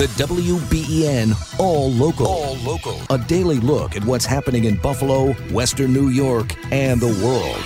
The WBEN All Local. All Local. A daily look at what's happening in Buffalo, Western New York, and the world.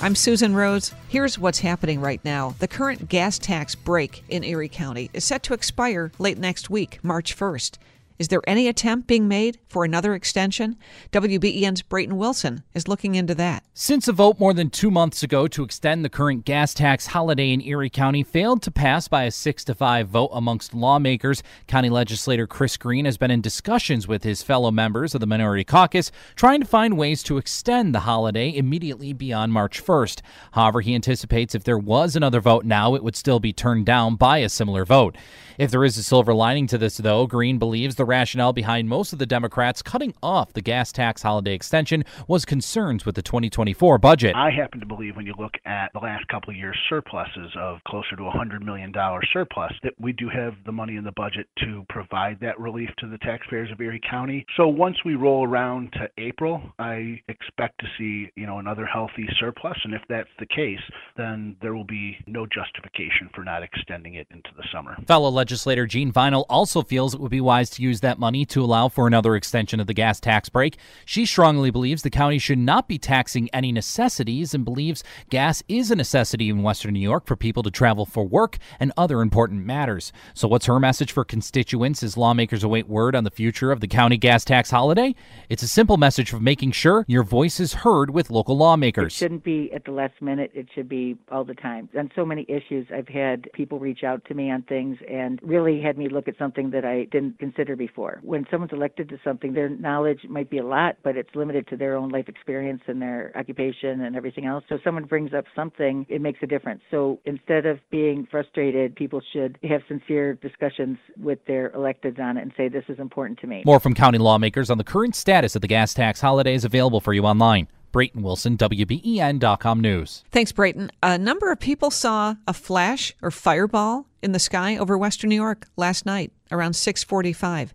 I'm Susan Rose. Here's what's happening right now. The current gas tax break in Erie County is set to expire late next week, March 1st. Is there any attempt being made for another extension? WBEN's Brayton Wilson is looking into that. Since a vote more than two months ago to extend the current gas tax holiday in Erie County failed to pass by a 6 to 5 vote amongst lawmakers, County legislator Chris Green has been in discussions with his fellow members of the Minority Caucus trying to find ways to extend the holiday immediately beyond March 1st. However, he anticipates if there was another vote now, it would still be turned down by a similar vote. If there is a silver lining to this, though, Green believes the rationale behind most of the Democrats cutting off the gas tax holiday extension was concerns with the 2024 budget. I happen to believe when you look at the last couple of years' surpluses of closer to a $100 million surplus, that we do have the money in the budget to provide that relief to the taxpayers of Erie County. So once we roll around to April, I expect to see, you know, another healthy surplus. And if that's the case, then there will be no justification for not extending it into the summer. Fellow legislator Jeanne Vinal also feels it would be wise to use that money to allow for another extension of the gas tax break. She strongly believes the county should not be taxing any necessities and believes gas is a necessity in Western New York for people to travel for work and other important matters. So, what's her message for constituents as lawmakers await word on the future of the county gas tax holiday? It's a simple message of making sure your voice is heard with local lawmakers. It shouldn't be at the last minute, it should be all the time. On so many issues, I've had people reach out to me on things and and really had me look at something that I didn't consider before. When someone's elected to something, their knowledge might be a lot, but it's limited to their own life experience and their occupation and everything else. So if someone brings up something, it makes a difference. So instead of being frustrated, people should have sincere discussions with their electeds on it and say, this is important to me. More from county lawmakers on the current status of the gas tax holiday is available for you online. Brayton Wilson, WBEN.com News. Thanks, Brayton. A number of people saw a flash or fireball in the sky over western New York last night around 6:45.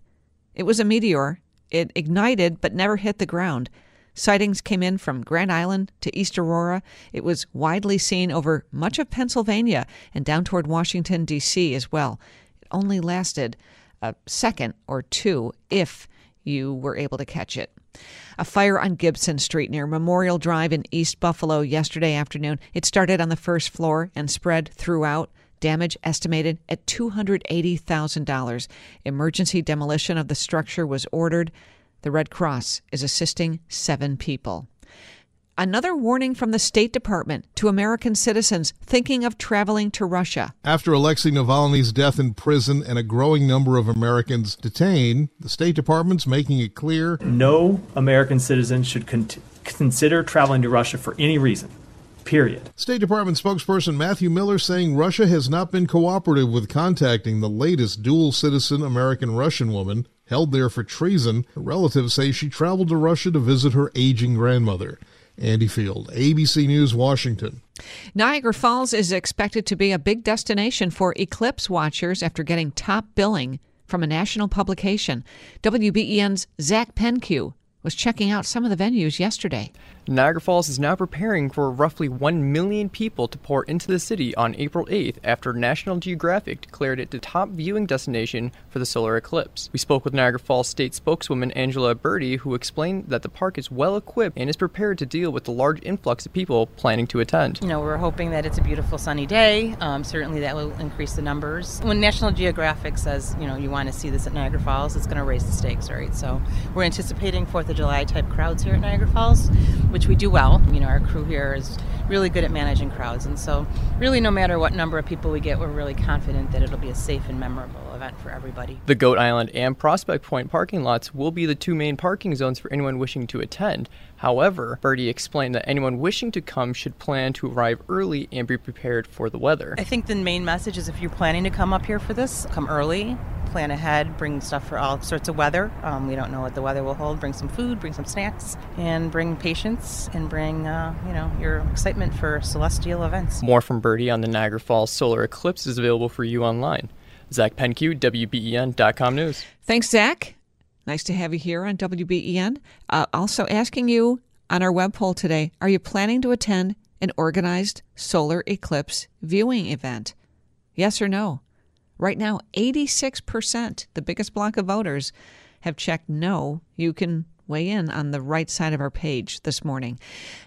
It was a meteor. It ignited but never hit the ground. Sightings came in from Grand Island to East Aurora. It was widely seen over much of Pennsylvania and down toward Washington D.C. as well. It only lasted a second or two if you were able to catch it. A fire on Gibson Street near Memorial Drive in East Buffalo yesterday afternoon. It started on the first floor and spread throughout. Damage estimated at $280,000. Emergency demolition of the structure was ordered. The Red Cross is assisting seven people. Another warning from the State Department to American citizens thinking of traveling to Russia. After Alexei Navalny's death in prison and a growing number of Americans detained, the State Department's making it clear no American citizen should con- consider traveling to Russia for any reason. Period. State Department spokesperson Matthew Miller saying Russia has not been cooperative with contacting the latest dual citizen American Russian woman held there for treason. Her relatives say she traveled to Russia to visit her aging grandmother. Andy Field, ABC News, Washington. Niagara Falls is expected to be a big destination for eclipse watchers after getting top billing from a national publication. WBEN's Zach Penque was checking out some of the venues yesterday. Niagara Falls is now preparing for roughly 1 million people to pour into the city on April 8th after National Geographic declared it the top viewing destination for the solar eclipse. We spoke with Niagara Falls State spokeswoman Angela Berti, who explained that the park is well equipped and is prepared to deal with the large influx of people planning to attend. You know, we're hoping that it's a beautiful sunny day. Um, certainly that will increase the numbers. When National Geographic says, you know, you want to see this at Niagara Falls, it's going to raise the stakes, right? So we're anticipating 4th of July type crowds here at Niagara Falls which we do well. You know, our crew here is really good at managing crowds. And so, really, no matter what number of people we get, we're really confident that it'll be a safe and memorable event for everybody. The Goat Island and Prospect Point parking lots will be the two main parking zones for anyone wishing to attend. However, Berti explained that anyone wishing to come should plan to arrive early and be prepared for the weather. I think the main message is if you're planning to come up here for this, come early, plan ahead, bring stuff for all sorts of weather. Um, we don't know what the weather will hold. Bring some food, bring some snacks, and bring patience and bring, uh, you know, your excitement for celestial events. More from Berti on the Niagara Falls solar eclipse is available for you online. Zach Penque, WBEN.com News. Thanks, Zach. Nice to have you here on WBEN. Uh, also asking you on our web poll today, are you planning to attend an organized solar eclipse viewing event? Yes or no? Right now, 86%, the biggest block of voters, have checked no. You can weigh in on the right side of our page this morning.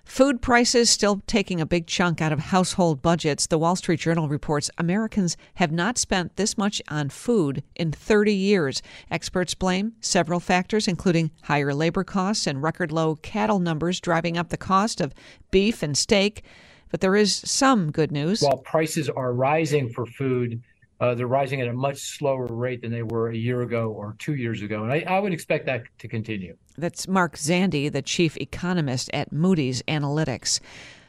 Food prices still taking a big chunk out of household budgets. The Wall Street Journal reports Americans have not spent this much on food in 30 years. Experts blame several factors, including higher labor costs and record low cattle numbers driving up the cost of beef and steak. But there is some good news. While prices are rising for food, Uh, they're rising at a much slower rate than they were a year ago or two years ago. And I, I would expect that to continue. That's Mark Zandi, the chief economist at Moody's Analytics.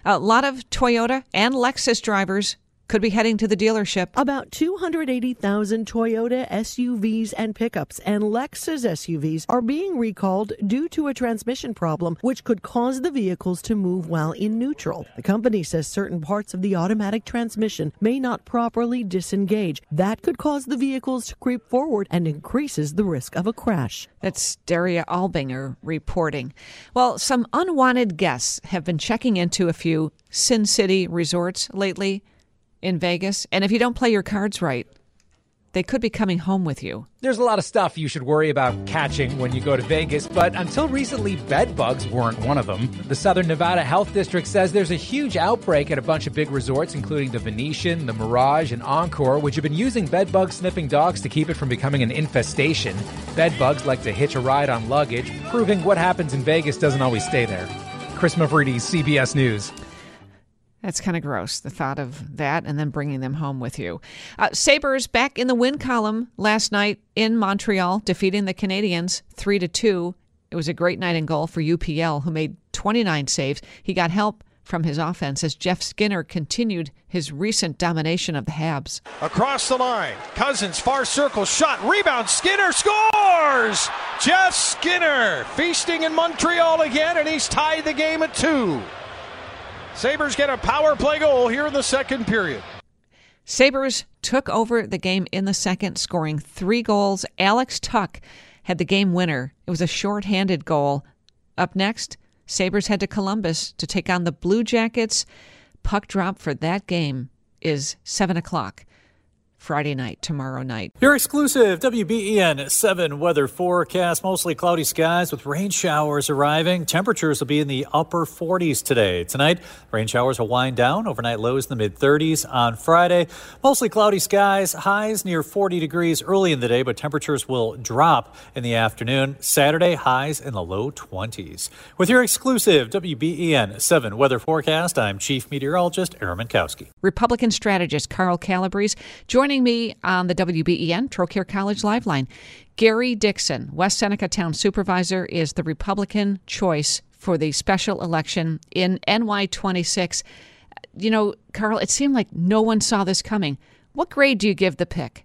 A lot of Toyota and Lexus drivers could be heading to the dealership. About 280,000 Toyota SUVs and pickups and Lexus SUVs are being recalled due to a transmission problem, which could cause the vehicles to move while in neutral. The company says certain parts of the automatic transmission may not properly disengage. That could cause the vehicles to creep forward and increases the risk of a crash. That's Daria Albinger reporting. Well, some unwanted guests have been checking into a few Sin City resorts lately in Vegas. And if you don't play your cards right, they could be coming home with you. There's a lot of stuff you should worry about catching when you go to Vegas, but until recently, bed bugs weren't one of them. The Southern Nevada Health District says there's a huge outbreak at a bunch of big resorts, including the Venetian, the Mirage, and Encore, which have been using bed bug sniffing dogs to keep it from becoming an infestation. Bed bugs like to hitch a ride on luggage, proving what happens in Vegas doesn't always stay there. Chris Mavridis, CBS News. That's kind of gross, the thought of that and then bringing them home with you. Uh, Sabres back in the win column last night in Montreal, defeating the Canadiens 3 to 2. It was a great night in goal for UPL, who made 29 saves. He got help from his offense as Jeff Skinner continued his recent domination of the Habs. Across the line, Cousins, far circle shot, rebound, Skinner scores! Jeff Skinner feasting in Montreal again, and he's tied the game at two. Sabres get a power play goal here in the second period. Sabres took over the game in the second, scoring three goals. Alex Tuch had the game winner. It was a short-handed goal. Up next, Sabres head to Columbus to take on the Blue Jackets. Puck drop for that game is 7 o'clock. Friday night, tomorrow night. Your exclusive WBEN 7 weather forecast. Mostly cloudy skies with rain showers arriving. Temperatures will be in the upper 40s today. Tonight, rain showers will wind down. Overnight lows in the mid 30s on Friday. Mostly cloudy skies. Highs near 40 degrees early in the day, but temperatures will drop in the afternoon. Saturday, highs in the low 20s. With your exclusive WBEN 7 weather forecast, I'm Chief Meteorologist Aaron Mentkowski. Republican strategist Carl Calabrese joining Joining me on the WBEN Trocaire College Liveline, Gary Dickson, West Seneca Town Supervisor, is the Republican choice for the special election in NY26. You know, Carl, it seemed like no one saw this coming. What grade do you give the pick?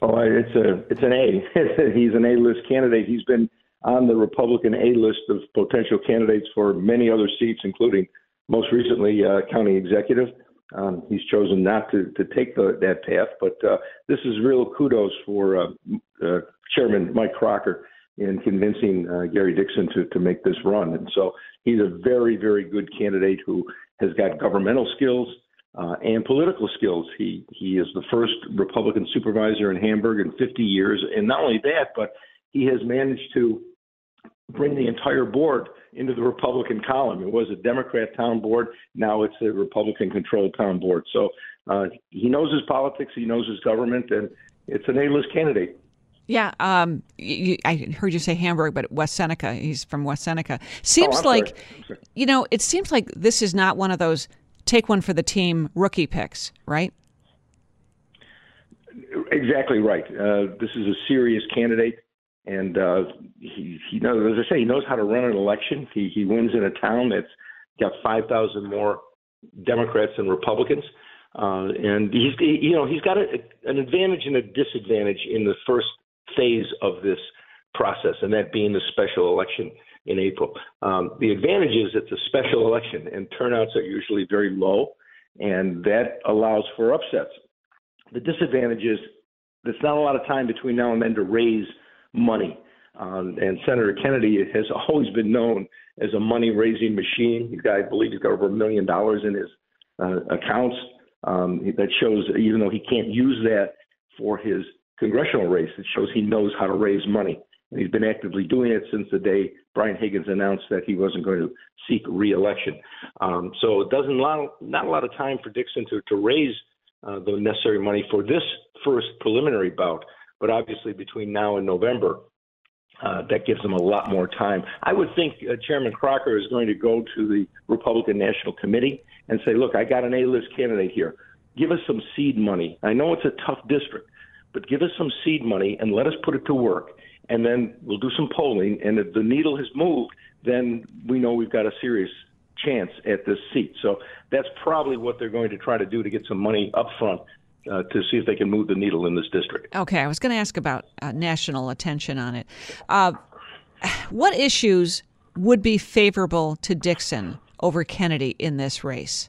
Oh, it's a it's an A. He's an A-list candidate. He's been on the Republican A list of potential candidates for many other seats, including most recently uh, county executive. Um, he's chosen not to, to take the, that path, but uh, this is real kudos for uh, uh, Chairman Mike Kracker in convincing uh, Gary Dickson to, to make this run. And so he's a very, very good candidate who has got governmental skills uh, and political skills. He he is the first Republican supervisor in Hamburg in 50 years, and not only that, but he has managed to bring the entire board into the Republican column. It was a Democrat town board. Now it's a Republican controlled town board. So uh, he knows his politics, he knows his government, and it's an A-list candidate. Yeah, um, you, I heard you say Hamburg, but West Seneca. He's from West Seneca. Seems oh, like, you know, it seems like this is not one of those take one for the team rookie picks, right? Exactly right. Uh, this is a serious candidate and uh, he he knows, as I say, he knows how to run an election. He he wins in a town that's got five thousand more Democrats than Republicans, uh, and he's he, you know he's got a, an advantage and a disadvantage in the first phase of this process, and that being the special election in April. Um, the advantage is it's a special election, and turnouts are usually very low, and that allows for upsets. The disadvantage is there's not a lot of time between now and then to raise money. Um, and Senator Kennedy has always been known as a money raising machine. He's got, I believe, he's got over a million dollars in his uh, accounts. Um, that shows, even though he can't use that for his congressional race. It shows he knows how to raise money. And he's been actively doing it since the day Brian Higgins announced that he wasn't going to seek reelection. Um, so it doesn't lot, not a lot of time for Dickson to, to raise uh, the necessary money for this first preliminary bout. But obviously, between now and November, uh, that gives them a lot more time. I would think uh, Chairman Kracker is going to go to the Republican National Committee and say, look, I got an A list candidate here. Give us some seed money. I know it's a tough district, but give us some seed money and let us put it to work. And then we'll do some polling. And if the needle has moved, then we know we've got a serious chance at this seat. So that's probably what they're going to try to do to get some money up front uh, to see if they can move the needle in this district. Okay, I was going to ask about uh, national attention on it. Uh, what issues would be favorable to Dickson over Kennedy in this race?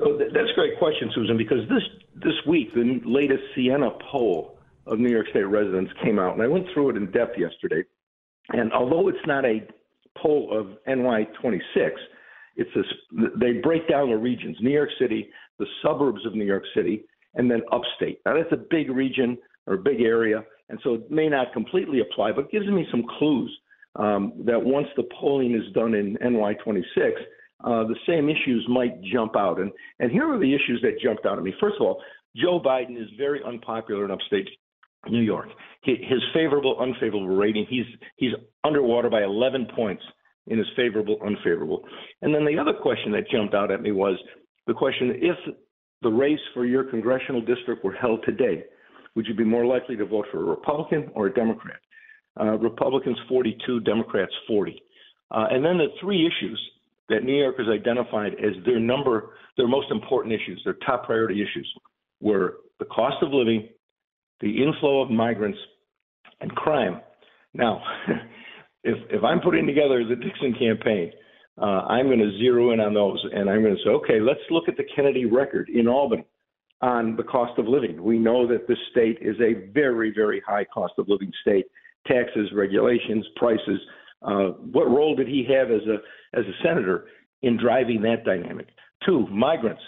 Oh, that's a great question, Susan, because this this week the latest Siena poll of New York State residents came out, and I went through it in depth yesterday. And although it's not a poll of NY26, it's this, they break down the regions: New York City, the suburbs of New York City, and then upstate. Now that's a big region or big area, and so it may not completely apply, but gives me some clues um, that once the polling is done in NY26, uh, the same issues might jump out. And and here are the issues that jumped out at me. First of all, Joe Biden is very unpopular in upstate New York. His favorable unfavorable rating, he's he's underwater by 11 points in his favorable unfavorable. And then the other question that jumped out at me was the question if the race for your congressional district were held today, would you be more likely to vote for a Republican or a Democrat? Uh, Republicans 42, Democrats 40. Uh, and then the three issues that New York has identified as their number, their most important issues, their top priority issues, were the cost of living, the inflow of migrants, and crime. Now, if if I'm putting together the Dickson campaign, uh, I'm going to zero in on those, and I'm going to say, okay, let's look at the Kennedy record in Albany on the cost of living. We know that this state is a very, very high cost of living state. Taxes, regulations, prices. Uh, what role did he have as a as a senator in driving that dynamic? Two, migrants.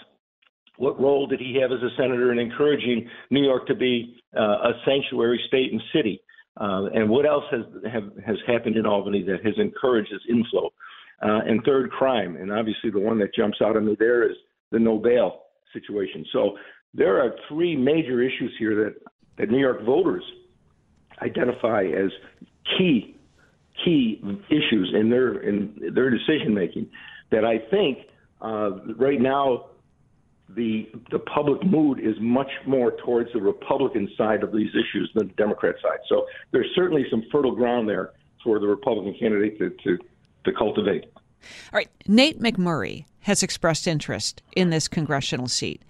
What role did he have as a senator in encouraging New York to be uh, a sanctuary state and city? Uh, and what else has have, has happened in Albany that has encouraged this inflow? Uh, and third, crime. And obviously, the one that jumps out at me there is the no bail situation. So there are three major issues here that, that New York voters identify as key key issues in their in their decision making that I think uh, right now the the public mood is much more towards the Republican side of these issues than the Democrat side. So there's certainly some fertile ground there for the Republican candidate to, to to cultivate. All right, Nate McMurray has expressed interest in this congressional seat.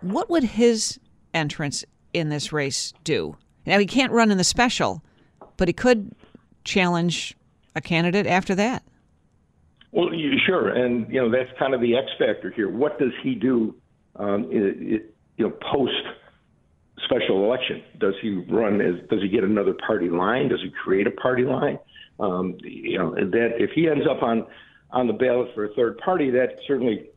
What would his entrance in this race do? Now he can't run in the special, but he could challenge a candidate after that. Well, sure, and you know that's kind of the X factor here. What does he do? Um, it, it, you know, post special election, does he run as? Does he get another party line? Does he create a party line? Um, you know, that if he ends up on on the ballot for a third party, that certainly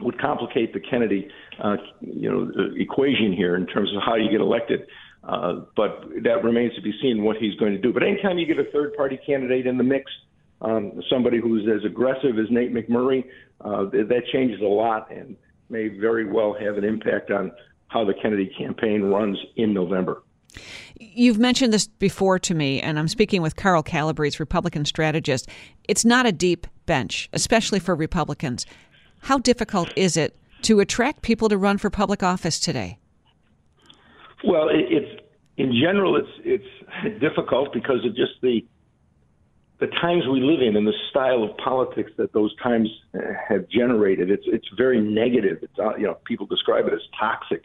would complicate the Kennedy, uh, you know, equation here in terms of how you get elected. Uh, but that remains to be seen what he's going to do. But anytime you get a third party candidate in the mix, um, somebody who's as aggressive as Nate McMurray, uh, that changes a lot and may very well have an impact on how the Kennedy campaign runs in November. You've mentioned this before to me, and I'm speaking with Carl Calabrese, Republican strategist. It's not a deep bench, especially for Republicans. How difficult is it to attract people to run for public office today? Well, it's in general, it's it's difficult because of just the the times we live in and the style of politics that those times have generated. It's it's very negative. It's uh, you know people describe it as toxic.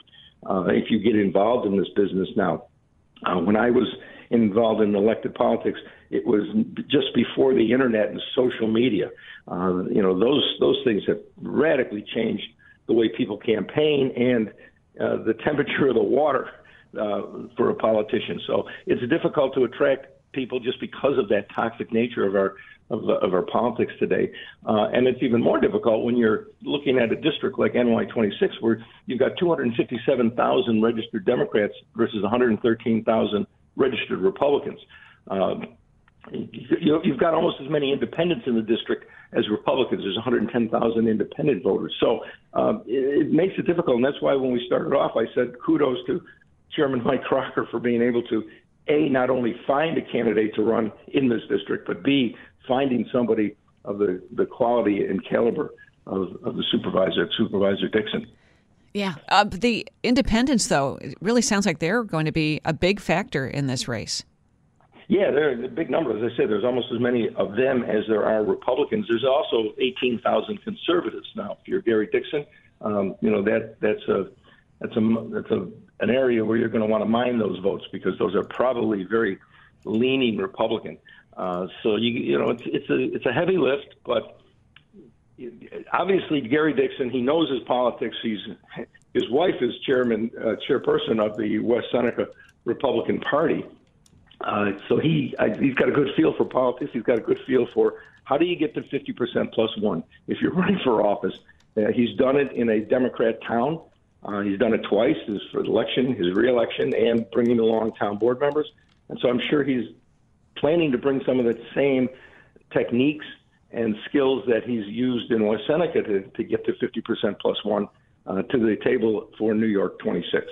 Uh, if you get involved in this business now, uh, when I was involved in elected politics, it was just before the internet and social media. Uh, you know those those things have radically changed the way people campaign and uh, the temperature of the water uh, for a politician. So it's difficult to attract people just because of that toxic nature of our of, of our politics today. Uh, and it's even more difficult when you're looking at a district like NY26, where you've got 257,000 registered Democrats versus 113,000 registered Republicans. Um, you, you've got almost as many independents in the district as Republicans. There's 110,000 independent voters. So um, it, it makes it difficult. And that's why when we started off, I said kudos to Chairman Mike Kracker for being able to, A, not only find a candidate to run in this district, but B, finding somebody of the, the quality and caliber of, of the supervisor, Supervisor Dickson. Yeah. Uh, the independents, though, it really sounds like they're going to be a big factor in this race. Yeah, they're a big number. As I said, there's almost as many of them as there are Republicans. There's also 18,000 conservatives now. If you're Gary Dickson, um, you know that that's a that's a that's a an area where you're going to want to mine those votes because those are probably very leaning Republican. Uh, so you you know it's it's a it's a heavy lift, but obviously Gary Dickson he knows his politics. He's his wife is chairman uh, chairperson of the West Seneca Republican Party, uh, so he uh, he's got a good feel for politics. He's got a good feel for how do you get to 50% plus one if you're running for office. Uh, he's done it in a Democrat town. Uh, he's done it twice: his for election, his reelection, and bringing along town board members. And so I'm sure he's planning to bring some of the same techniques and skills that he's used in West Seneca to, to get to 50% plus one uh, to the table for New York 26.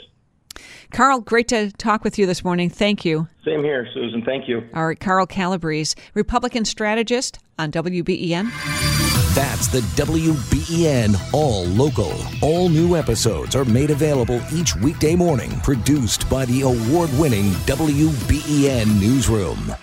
Carl, great to talk with you this morning. Thank you. Same here, Susan. Thank you. All right, Carl Calabrese, Republican strategist on WBEN. That's the WBEN All Local. All new episodes are made available each weekday morning, produced by the award winning WBEN Newsroom.